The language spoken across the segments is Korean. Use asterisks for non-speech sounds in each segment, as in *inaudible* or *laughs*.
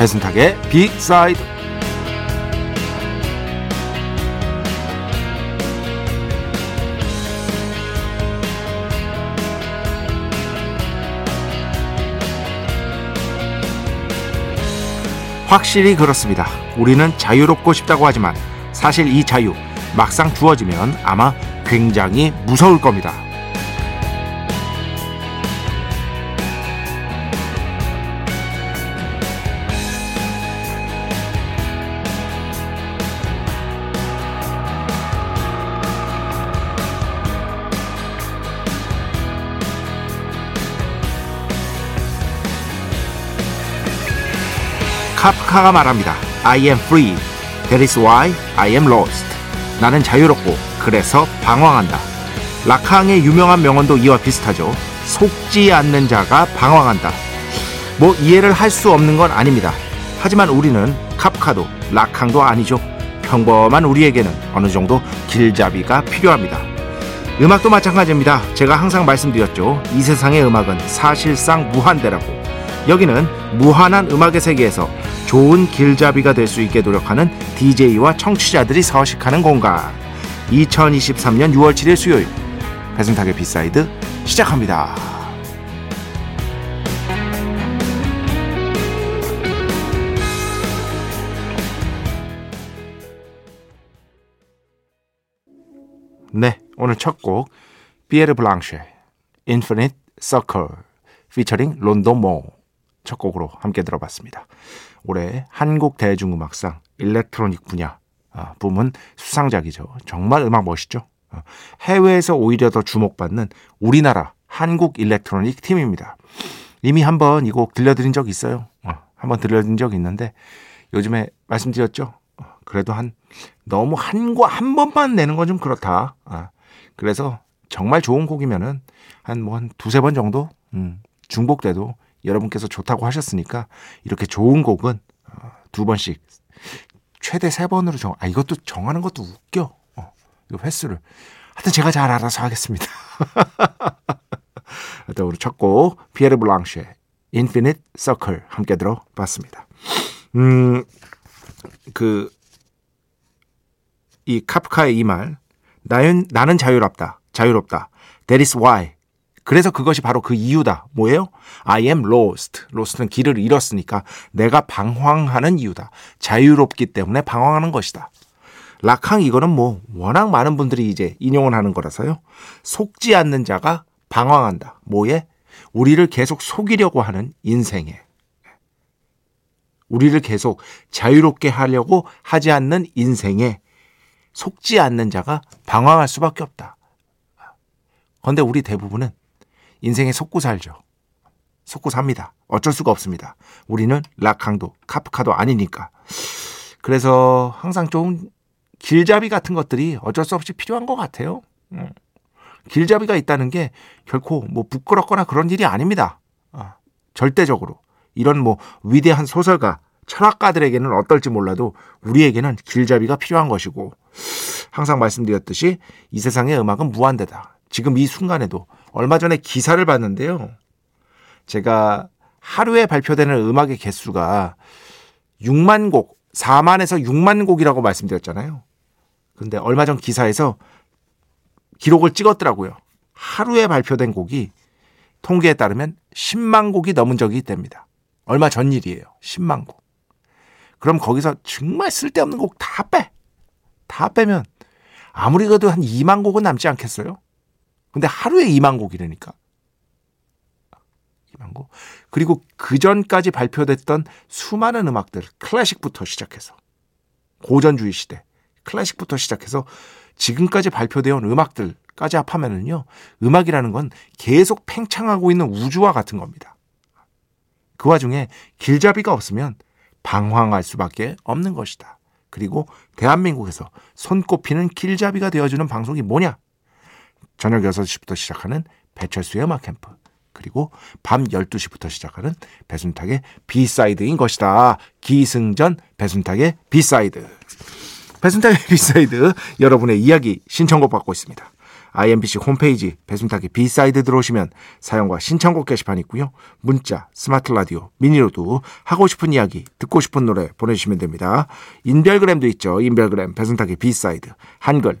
배순탁의 빅사이드 확실히 그렇습니다. 우리는 자유롭고 싶다고 하지만 사실 이 자유 막상 주어지면 아마 굉장히 무서울 겁니다. 카프카가 말합니다. I am free. That is why I am lost. 나는 자유롭고 그래서 방황한다. 라캉의 유명한 명언도 이와 비슷하죠. 속지 않는 자가 방황한다. 뭐 이해를 할 수 없는 건 아닙니다. 하지만 우리는 카프카도 라캉도 아니죠. 평범한 우리에게는 어느 정도 길잡이가 필요합니다. 음악도 마찬가지입니다. 제가 항상 말씀드렸죠. 이 세상의 음악은 사실상 무한대라고. 여기는 무한한 음악의 세계에서 좋은 길잡이가 될 수 있게 노력하는 DJ와 청취자들이 서식하는 공간. 2023년 6월 7일 수요일 배순탁의 B side 시작합니다. 네, 오늘 첫곡 비에르 블랑쉐 Infinite Circle featuring 론돈 모첫 곡으로 함께 들어봤습니다. 올해 한국 대중음악상 electronic 분야 아, 부문 수상작이죠. 정말 음악 멋있죠. 아, 해외에서 오히려 더 주목받는 우리나라 한국 electronic 팀입니다. 이미 한번 이 곡 들려드린 적 있어요. 아, 한번 들려드린 적 있는데 요즘에 말씀드렸죠. 그래도 한 너무 한곡한 번만 내는 건 좀 그렇다. 그래서 정말 좋은 곡이면은 한 뭐한 두세 번 정도 음, 중복돼도 여러분께서 좋다고 하셨으니까 이렇게 좋은 곡은 어, 두 번씩 최대 세 번으로 정. 아 이것도 정하는 것도 웃겨. 어, 이 횟수를. 하여튼 제가 잘 알아서 하겠습니다. 일단 우리 첫곡 피에르 블랑쉐 인피니트 서클 함께 들어봤습니다. 음, 그, 이 카프카의 이 말, 나는, 나는 자유롭다. 자유롭다. That is why 그래서 그것이 바로 그 이유다. 뭐예요? I am lost. lost는 길을 잃었으니까 내가 방황하는 이유다. 자유롭기 때문에 방황하는 것이다. 락항 이거는 뭐 워낙 많은 분들이 이제 인용을 하는 거라서요. 속지 않는 자가 방황한다. 뭐에? 우리를 계속 속이려고 하는 인생에. 우리를 계속 자유롭게 하려고 하지 않는 인생에 속지 않는 자가 방황할 수밖에 없다. 그런데 우리 대부분은 인생에 속고 살죠. 속고 삽니다. 어쩔 수가 없습니다. 우리는 락항도 카프카도 아니니까. 그래서 항상 좀 길잡이 같은 것들이 어쩔 수 없이 필요한 것 같아요. 음. 길잡이가 있다는 게 결코 뭐 부끄럽거나 그런 일이 아닙니다. 아, 절대적으로. 이런 뭐 위대한 소설가, 철학가들에게는 어떨지 몰라도 우리에게는 길잡이가 필요한 것이고 항상 말씀드렸듯이 이 세상의 음악은 무한대다. 지금 이 순간에도 얼마 전에 기사를 봤는데요. 제가 하루에 발표되는 음악의 개수가 6만 곡, 4만에서 6만 곡이라고 말씀드렸잖아요. 근데 얼마 전 기사에서 기록을 찍었더라고요. 하루에 발표된 곡이 통계에 따르면 10만 곡이 넘은 적이 있답니다. 얼마 전 일이에요. 10만 곡. 그럼 거기서 정말 쓸데없는 곡 다 빼. 다 빼면 아무리 그래도 한 2만 곡은 남지 않겠어요? 근데 하루에 2만 곡이라니까. 2만 곡. 그리고 그 전까지 발표됐던 수많은 음악들, 클래식부터 시작해서 고전주의 시대, 클래식부터 시작해서 지금까지 발표되어 온 음악들까지 합하면은요, 음악이라는 건 계속 팽창하고 있는 우주와 같은 겁니다. 그 와중에 길잡이가 없으면 방황할 수밖에 없는 것이다. 그리고 대한민국에서 손꼽히는 길잡이가 되어주는 방송이 뭐냐? 저녁 6시부터 시작하는 배철수의 음악 캠프. 그리고 밤 12시부터 시작하는 배순탁의 B side인 것이다. 기승전 배순탁의 B side. 배순탁의 *laughs* B side 여러분의 이야기 신청곡 받고 있습니다. IMBC 홈페이지 배순탁의 B side 들어오시면 사연과 신청곡 게시판 있고요. 문자, 스마트 라디오, 미니로도 하고 싶은 이야기, 듣고 싶은 노래 보내주시면 됩니다. 인별그램도 있죠. 인별그램 배순탁의 B side 한글,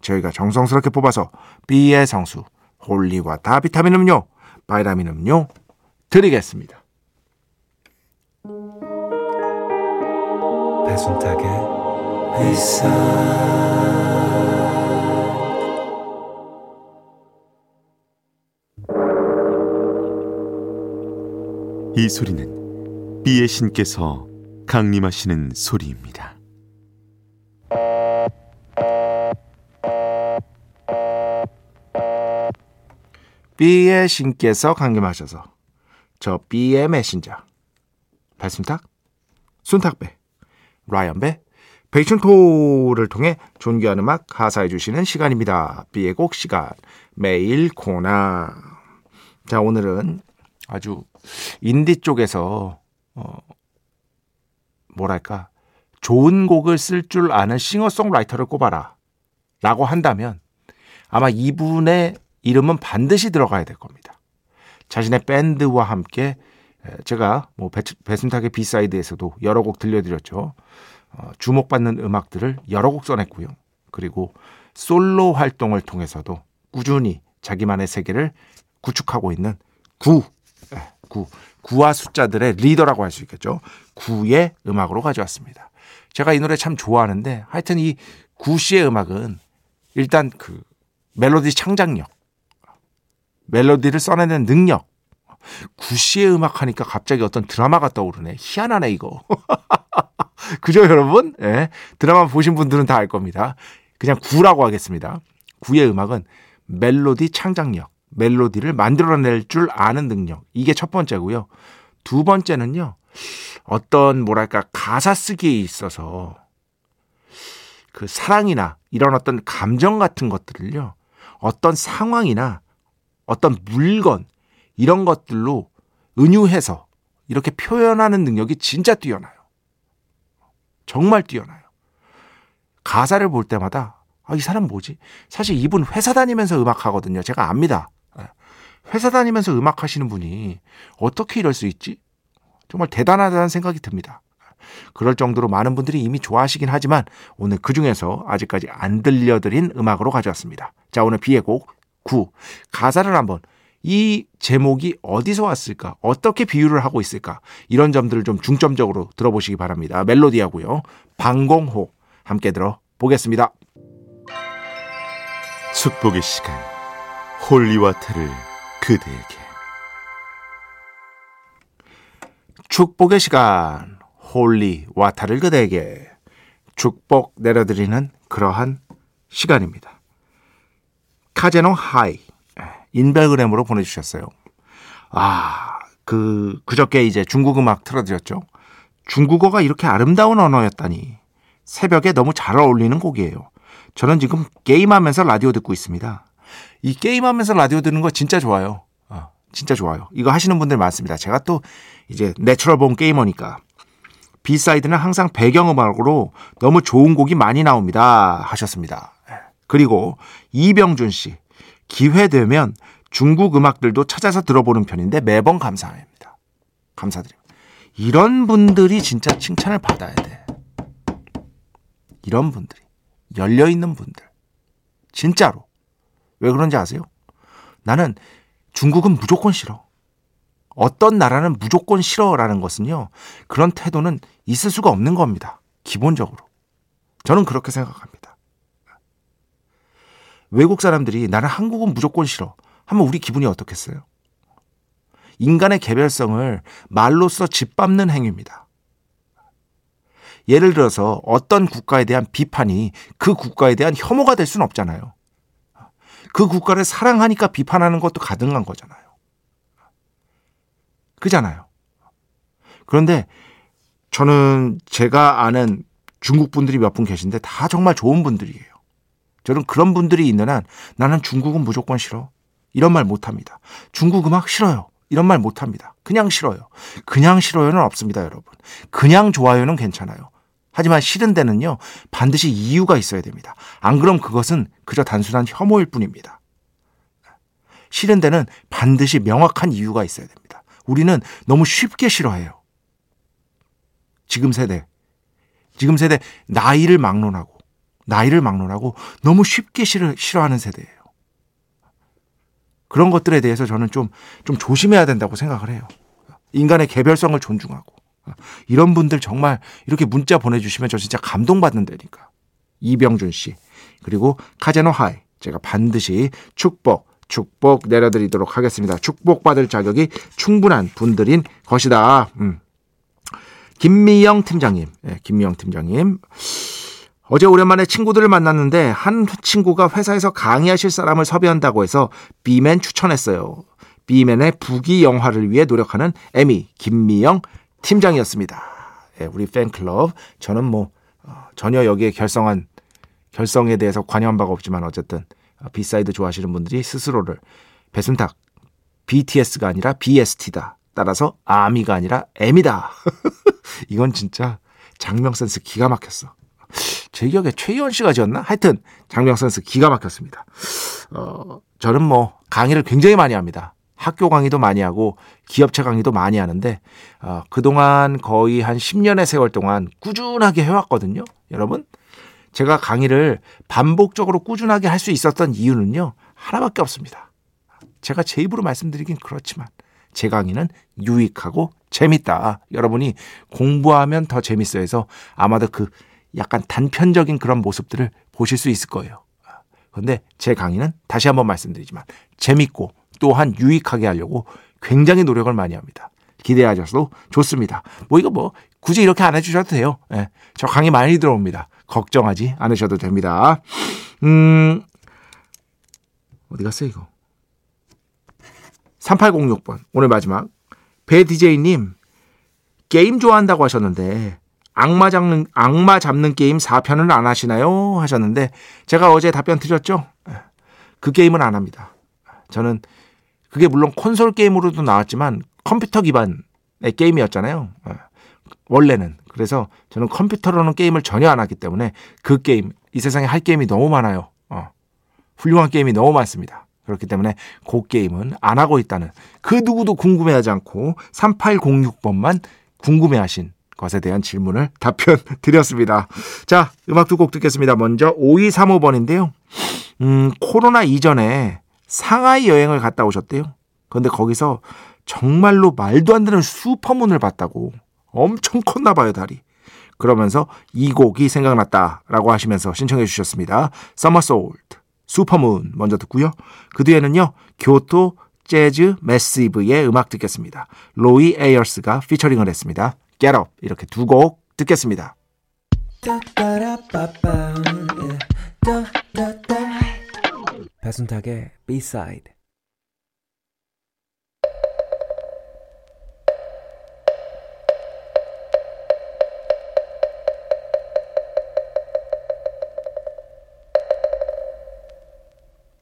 저희가 정성스럽게 뽑아서 B의 성수, holy water 비타민 음료, 바이라민 음료 드리겠습니다. 배순탁의 회사 이 소리는 B의 신께서 강림하시는 소리입니다. B의 신께서 강림하셔서 저 B의 메신저 배순탁, 순탁배, 라이언배, 베이춘토를 통해 존귀한 음악 가사해 주시는 시간입니다. B의 곡 시간 매일 코나 자 오늘은 아주 인디 쪽에서 어 뭐랄까 좋은 곡을 쓸 줄 아는 싱어송라이터를 꼽아라 라고 한다면 아마 이분의 이름은 반드시 들어가야 될 겁니다. 자신의 밴드와 함께 제가 뭐 배순탁의 B side에서도 여러 곡 들려드렸죠. 어, 주목받는 음악들을 여러 곡 써냈고요. 그리고 솔로 활동을 통해서도 꾸준히 자기만의 세계를 구축하고 있는 구, 구, 구와 숫자들의 리더라고 할 수 있겠죠. 구의 음악으로 가져왔습니다. 제가 이 노래 참 좋아하는데 하여튼 이 구씨의 음악은 일단 그 멜로디 창작력, 멜로디를 써내는 능력. 구시의 음악 하니까 갑자기 어떤 드라마가 떠오르네. 희한하네, 이거. *laughs* 그죠, 여러분? 예. 네. 드라마 보신 분들은 다 알 겁니다. 그냥 구라고 하겠습니다. 구의 음악은 멜로디 창작력, 멜로디를 만들어낼 줄 아는 능력. 이게 첫 번째고요. 두 번째는요. 어떤, 뭐랄까, 가사 쓰기에 있어서 그 사랑이나 이런 어떤 감정 같은 것들을요. 어떤 상황이나 어떤 물건 이런 것들로 은유해서 이렇게 표현하는 능력이 진짜 뛰어나요. 정말 뛰어나요. 가사를 볼 때마다 아, 이 사람 뭐지? 사실 이분 회사 다니면서 음악 하거든요. 제가 압니다. 예. 회사 다니면서 음악 하시는 분이 어떻게 이럴 수 있지? 정말 대단하다는 생각이 듭니다. 그럴 정도로 많은 분들이 이미 좋아하시긴 하지만 오늘 그 중에서 아직까지 안 들려드린 음악으로 가져왔습니다. 자, 오늘 비의 곡 9. 가사를 한번 이 제목이 어디서 왔을까? 어떻게 비유를 하고 있을까? 이런 점들을 좀 중점적으로 들어보시기 바랍니다. 멜로디하고요. 방공호 함께 들어보겠습니다. 축복의 시간 holy water를 그대에게 축복의 시간 holy water를 그대에게 축복 내려드리는 그러한 시간입니다. 카제노 하이 인별그램으로 보내주셨어요. 아, 그 그저께 이제 중국 음악 틀어드렸죠. 중국어가 이렇게 아름다운 언어였다니 새벽에 너무 잘 어울리는 곡이에요. 저는 지금 게임하면서 라디오 듣고 있습니다. 이 게임하면서 라디오 듣는 거 진짜 좋아요. 어, 진짜 좋아요. 이거 하시는 분들 많습니다. 제가 또 이제 natural born 게이머니까 B side는 항상 배경음악으로 너무 좋은 곡이 많이 나옵니다. 하셨습니다. 그리고 이병준 씨 기회 되면 중국 음악들도 찾아서 들어보는 편인데 매번 감사합니다. 감사드립니다. 이런 분들이 진짜 칭찬을 받아야 돼. 이런 분들이 열려 있는 분들. 진짜로. 왜 그런지 아세요? 나는 중국은 무조건 싫어. 어떤 나라는 무조건 싫어라는 것은요, 그런 태도는 있을 수가 없는 겁니다. 기본적으로. 저는 그렇게 생각합니다. 외국 사람들이 나는 한국은 무조건 싫어. 하면 우리 기분이 어떻겠어요? 인간의 개별성을 말로써 짓밟는 행위입니다. 예를 들어서 어떤 국가에 대한 비판이 그 국가에 대한 혐오가 될 수는 없잖아요. 그 국가를 사랑하니까 비판하는 것도 가능한 거잖아요. 그잖아요. 그런데 저는 제가 아는 중국 분들이 몇 분 계신데 다 정말 좋은 분들이에요. 저는 그런 분들이 있는 한 나는 중국은 무조건 싫어. 이런 말 못합니다. 중국 음악 싫어요. 이런 말 못합니다. 그냥 싫어요. 그냥 싫어요는 없습니다, 여러분. 그냥 좋아요는 괜찮아요. 하지만 싫은 데는요, 반드시 이유가 있어야 됩니다. 안 그럼 그것은 그저 단순한 혐오일 뿐입니다. 싫은 데는 반드시 명확한 이유가 있어야 됩니다. 우리는 너무 쉽게 싫어해요. 지금 세대. 지금 세대, 나이를 막론하고, 나이를 막론하고 너무 쉽게 싫어, 싫어하는 세대예요. 그런 것들에 대해서 저는 좀, 좀 조심해야 된다고 생각을 해요. 인간의 개별성을 존중하고. 이런 분들 정말 이렇게 문자 보내주시면 저 진짜 감동받는다니까. 이병준 씨. 그리고 카제노 하이. 제가 반드시 축복, 축복 내려드리도록 하겠습니다. 축복받을 자격이 충분한 분들인 것이다. 음. 김미영 팀장님. 네, 김미영 팀장님. 어제 오랜만에 친구들을 만났는데 한 친구가 회사에서 강의하실 사람을 섭외한다고 해서 비맨 추천했어요. 비맨의 부귀영화를 위해 노력하는 에미 김미영 팀장이었습니다. 예, 우리 팬클럽 저는 뭐 어, 전혀 여기에 결성한 결성에 대해서 관여한 바가 없지만 어쨌든 어, B side 좋아하시는 분들이 스스로를 배순탁 BTS가 아니라 BST다. 따라서 아미가 아니라 M이다. *laughs* 이건 진짜 장명 센스 기가 막혔어. 제 기억에 최희원 씨가 지었나? 하여튼 장명 센스 기가 막혔습니다. 어, 저는 뭐 강의를 굉장히 많이 합니다. 학교 강의도 많이 하고 기업체 강의도 많이 하는데 어, 그동안 거의 한 10년의 세월 동안 꾸준하게 해왔거든요. 여러분 제가 강의를 반복적으로 꾸준하게 할 수 있었던 이유는요. 하나밖에 없습니다. 제가 제 입으로 말씀드리긴 그렇지만 제 강의는 유익하고 재밌다. 여러분이 공부하면 더 재밌어 해서 아마도 그 약간 단편적인 그런 모습들을 보실 수 있을 거예요. 그런데 제 강의는 다시 한번 말씀드리지만 재밌고 또한 유익하게 하려고 굉장히 노력을 많이 합니다. 기대하셔도 좋습니다. 뭐 이거 뭐 굳이 이렇게 안 해주셔도 돼요. 네, 저 강의 많이 들어옵니다. 걱정하지 않으셔도 됩니다. 음, 어디 갔어 이거? 3806번 오늘 마지막 배 DJ님 게임 좋아한다고 하셨는데 악마 잡는 악마 잡는 게임 4편을 안 하시나요? 하셨는데 제가 어제 답변 드렸죠. 그 게임은 안 합니다. 저는 그게 물론 콘솔 게임으로도 나왔지만 컴퓨터 기반의 게임이었잖아요. 원래는 그래서 저는 컴퓨터로는 게임을 전혀 안 하기 때문에 그 게임 이 세상에 할 게임이 너무 많아요. 어. 훌륭한 게임이 너무 많습니다. 그렇기 때문에 그 게임은 안 하고 있다는 그 누구도 궁금해하지 않고 3806번만 궁금해하신 것에 대한 질문을 *laughs* 답변 드렸습니다. 자, 음악 두 곡 듣겠습니다. 먼저 5235번인데요. 음, 코로나 이전에 상하이 여행을 갔다 오셨대요. 그런데 거기서 정말로 말도 안 되는 슈퍼문을 봤다고. 엄청 컸나 봐요, 다리. 그러면서 이 곡이 생각났다라고 하시면서 신청해 주셨습니다. 서머솔트, 슈퍼문 먼저 듣고요. 그 뒤에는요. Kyoto Jazz Massive의 음악 듣겠습니다. 로이 에이어스가 피처링을 했습니다. Get Up 이렇게 두 곡 듣겠습니다. 배순탁의 B-side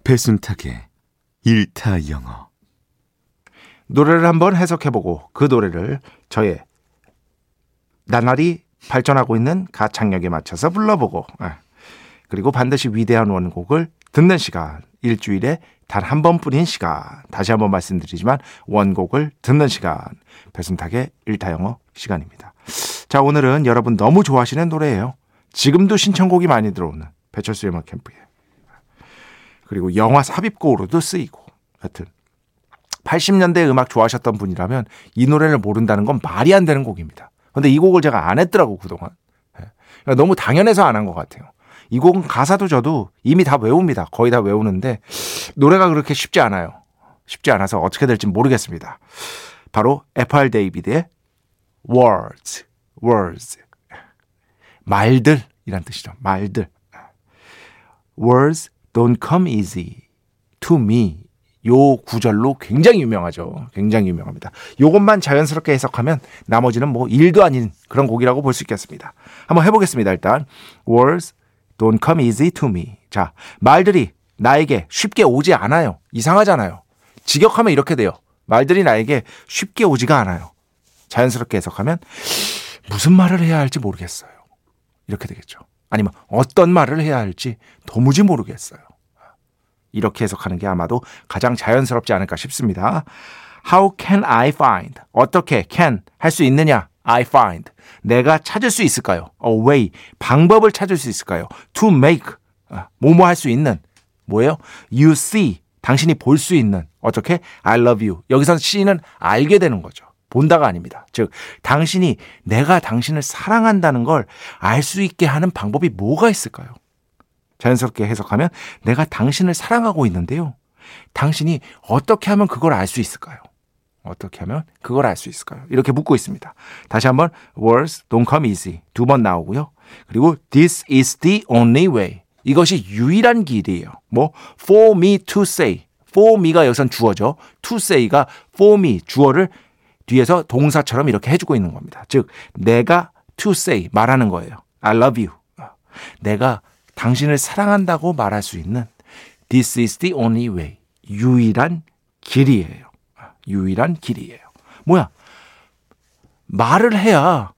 배순탁의 일타 영어 노래를 한번 해석해보고 그 노래를 저의 나날이 발전하고 있는 가창력에 맞춰서 불러보고 예. 그리고 반드시 위대한 원곡을 듣는 시간 일주일에 단 한 번뿐인 시간 다시 한번 말씀드리지만 원곡을 듣는 시간 배순탁의 일타 영어 시간입니다. 자 오늘은 여러분 너무 좋아하시는 노래예요. 지금도 신청곡이 많이 들어오는 배철수의 음악 캠프에 그리고 영화 삽입곡으로도 쓰이고 하여튼 80년대 음악 좋아하셨던 분이라면 이 노래를 모른다는 건 말이 안 되는 곡입니다. 근데 이 곡을 제가 안 했더라고 그동안. 예. 그러니까 너무 당연해서 안 한 것 같아요. 이 곡은 가사도 저도 이미 다 외웁니다. 거의 다 외우는데 노래가 그렇게 쉽지 않아요. 쉽지 않아서 어떻게 될지 모르겠습니다. 바로 에팔 데이비드의 words, words. 말들이란 뜻이죠. 말들. words don't come easy to me. 요 구절로 굉장히 유명하죠. 굉장히 유명합니다. 요것만 자연스럽게 해석하면 나머지는 뭐 일도 아닌 그런 곡이라고 볼 수 있겠습니다. 한번 해보겠습니다. 일단 words don't come easy to me. 자 말들이 나에게 쉽게 오지 않아요. 이상하잖아요. 직역하면 이렇게 돼요. 말들이 나에게 쉽게 오지가 않아요. 자연스럽게 해석하면 무슨 말을 해야 할지 모르겠어요. 이렇게 되겠죠. 아니면 어떤 말을 해야 할지 도무지 모르겠어요. 이렇게 해석하는 게 아마도 가장 자연스럽지 않을까 싶습니다. How can I find? 어떻게 can 할 수 있느냐? I find. 내가 찾을 수 있을까요? A way. 방법을 찾을 수 있을까요? To make. 뭐뭐 할 수 있는. 뭐예요? You see. 당신이 볼 수 있는. 어떻게? I love you. 여기서 C는 알게 되는 거죠. 본다가 아닙니다. 즉, 당신이 내가 당신을 사랑한다는 걸 알 수 있게 하는 방법이 뭐가 있을까요? 자연스럽게 해석하면 내가 당신을 사랑하고 있는데요. 당신이 어떻게 하면 그걸 알 수 있을까요? 어떻게 하면 그걸 알 수 있을까요? 이렇게 묻고 있습니다. 다시 한번 words don't come easy 두 번 나오고요. 그리고 this is the only way 이것이 유일한 길이에요. 뭐 for me to say for me가 여기선 주어죠. to say가 for me 주어를 뒤에서 동사처럼 이렇게 해주고 있는 겁니다. 즉 내가 to say 말하는 거예요. I love you. 내가 당신을 사랑한다고 말할 수 있는 This is the only way. 유일한 길이에요. 유일한 길이에요. 뭐야? 말을 해야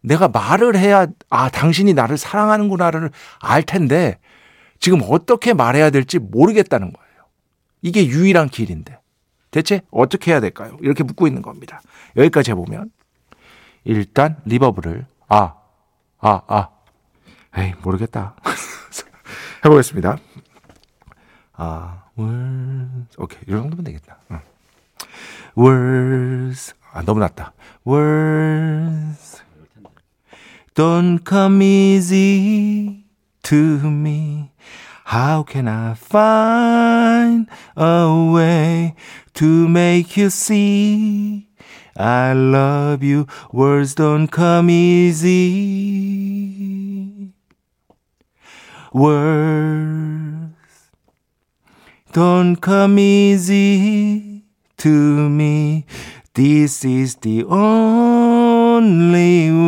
내가 말을 해야 아 당신이 나를 사랑하는구나를 알 텐데 지금 어떻게 말해야 될지 모르겠다는 거예요. 이게 유일한 길인데 대체 어떻게 해야 될까요? 이렇게 묻고 있는 겁니다. 여기까지 해보면 일단 리버브를 아, 아, 아, 에이 모르겠다. *laughs* 해보겠습니다. 아, words. 오케이. 이 정도면 되겠다. 응. words. 아, 너무 낮다. words. Don't come easy to me. How can I find a way to make you see? I love you. Words don't come easy. Words don't come easy to me. This is the only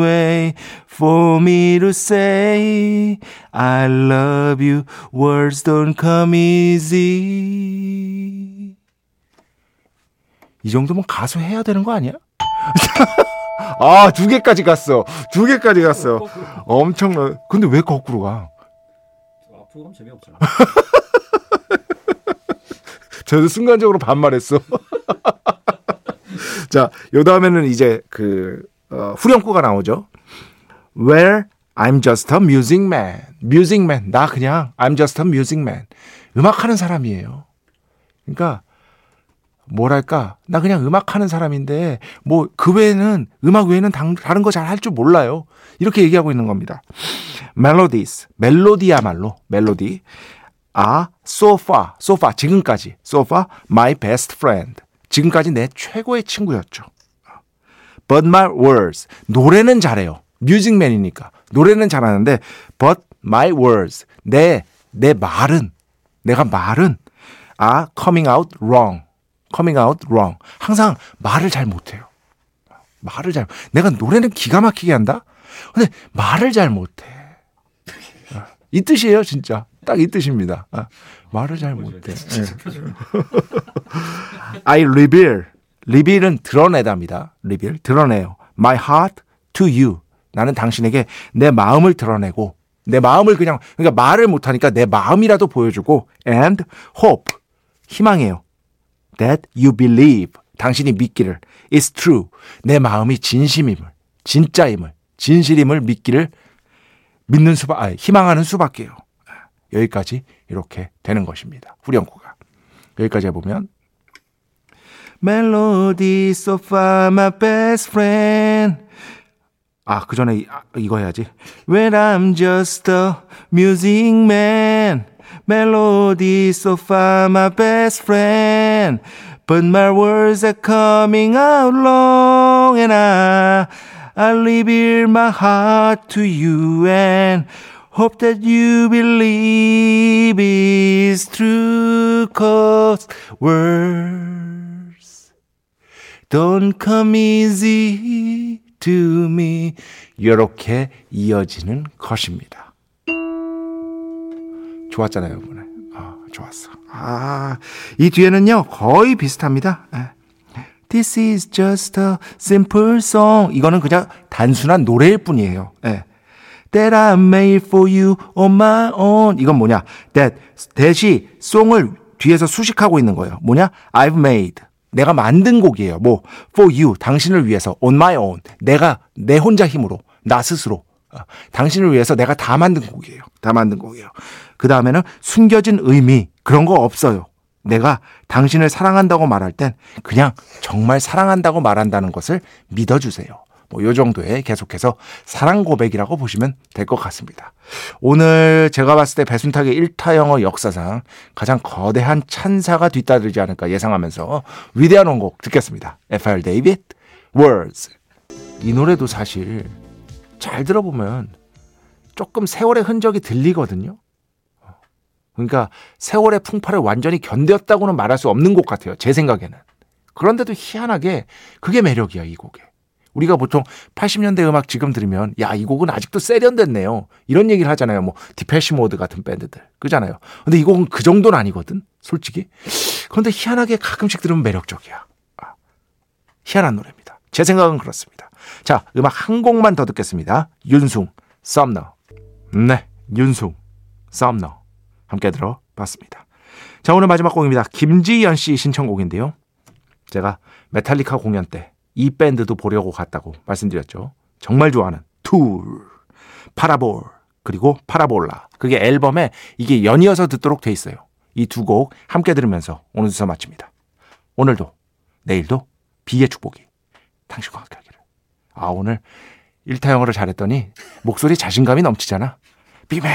way for me to say I love you. Words don't come easy. 이 정도면 가수 해야 되는 거 아니야? 아, 두 개까지 갔어. 두 개까지 갔어. 엄청나. 근데 왜 거꾸로 가? 가면 재미없잖아. *laughs* 저도 순간적으로 반말했어. *laughs* 자, 요 다음에는 이제 그 어, 후렴구가 나오죠. Where I'm just a music man. music man. 나 그냥 I'm just a music man. 음악하는 사람이에요. 그러니까 뭐랄까 나 그냥 음악하는 사람인데 뭐 그 외에는 음악 외에는 다른 거 잘 할 줄 몰라요. 이렇게 얘기하고 있는 겁니다. 멜로디스 멜로디야말로 멜로디 아 so far so far 지금까지 so far my best friend 지금까지 내 최고의 친구였죠. But my words 노래는 잘해요. 뮤직맨이니까 노래는 잘하는데 but my words 내 내 말은 내가 말은 아 coming out wrong coming out wrong 항상 말을 잘 못해요. 말을 잘 내가 노래는 기가 막히게 한다. 근데 말을 잘 못해. 이 뜻이에요, 진짜. 딱 이 뜻입니다. 아, 말을 잘 못해. 네. *laughs* I reveal. reveal은 드러내답니다. reveal. 드러내요. My heart to you. 나는 당신에게 내 마음을 드러내고, 내 마음을 그냥, 그러니까 말을 못하니까 내 마음이라도 보여주고, and hope. 희망해요. That you believe. 당신이 믿기를. It's true. 내 마음이 진심임을, 진짜임을, 진실임을 믿기를 믿는 수밖, 아, 희망하는 수밖에요. 여기까지 이렇게 되는 것입니다. 후렴구가. 여기까지 해보면 so far my best friend 아, 그 전에 이, 아, 이거 해야지. When I'm just a music man so far my best friend But my words are coming out long and I I reveal my heart to you and hope that you believe it's true cause words don't come easy to me 이렇게 이어지는 것입니다. 좋았잖아요, 이번에. 아, 좋았어. 아, 이 뒤에는요, 거의 비슷합니다. 예. This is just a simple song. 이거는 그냥 단순한 노래일 뿐이에요. 예. That I made for you on my own. 이건 뭐냐? That, that이 송을 뒤에서 수식하고 있는 거예요. 뭐냐? I've made. 내가 만든 곡이에요. 뭐, for you. 당신을 위해서. on my own. 내가, 내 혼자 힘으로. 나 스스로. 어, 당신을 위해서 내가 다 만든 곡이에요. 다 만든 곡이에요. 그 다음에는 숨겨진 의미. 그런 거 없어요. 내가 당신을 사랑한다고 말할 땐 그냥 정말 사랑한다고 말한다는 것을 믿어주세요. 뭐, 요 정도의 계속해서 사랑 고백이라고 보시면 될 것 같습니다. 오늘 제가 봤을 때 배순탁의 1타 영어 역사상 가장 거대한 찬사가 뒤따르지 않을까 예상하면서 위대한 원곡 듣겠습니다. F.R. 데이빗, Words. 이 노래도 사실 잘 들어보면 조금 세월의 흔적이 들리거든요. 그러니까 세월의 풍파를 완전히 견뎠다고는 말할 수 없는 곡 같아요. 제 생각에는. 그런데도 희한하게 그게 매력이야, 이 곡에. 우리가 보통 80년대 음악 지금 들으면 야, 이 곡은 아직도 세련됐네요. 이런 얘기를 하잖아요. 뭐 디패시 모드 같은 밴드들. 그잖아요. 근데 이 곡은 그 정도는 아니거든. 솔직히. 그런데 희한하게 가끔씩 들으면 매력적이야. 아, 희한한 노래입니다. 제 생각은 그렇습니다. 자, 음악 한 곡만 더 듣겠습니다. 윤숭, 썸너. 네, 윤숭, 썸너. 함께 들어봤습니다. 자, 오늘 마지막 곡입니다. 김지연 씨 신청곡인데요. 제가 메탈리카 공연 때 이 밴드도 보려고 갔다고 말씀드렸죠. 정말 좋아하는 Tool, Parabol, 그리고 Parabola. 그게 앨범에 이게 연이어서 듣도록 돼 있어요. 이 두 곡 함께 들으면서 오늘 수사 마칩니다. 오늘도, 내일도 비의 축복이 당신과 함께 하기를. 아, 오늘 일타 영어를 잘했더니 목소리 자신감이 넘치잖아. 비메!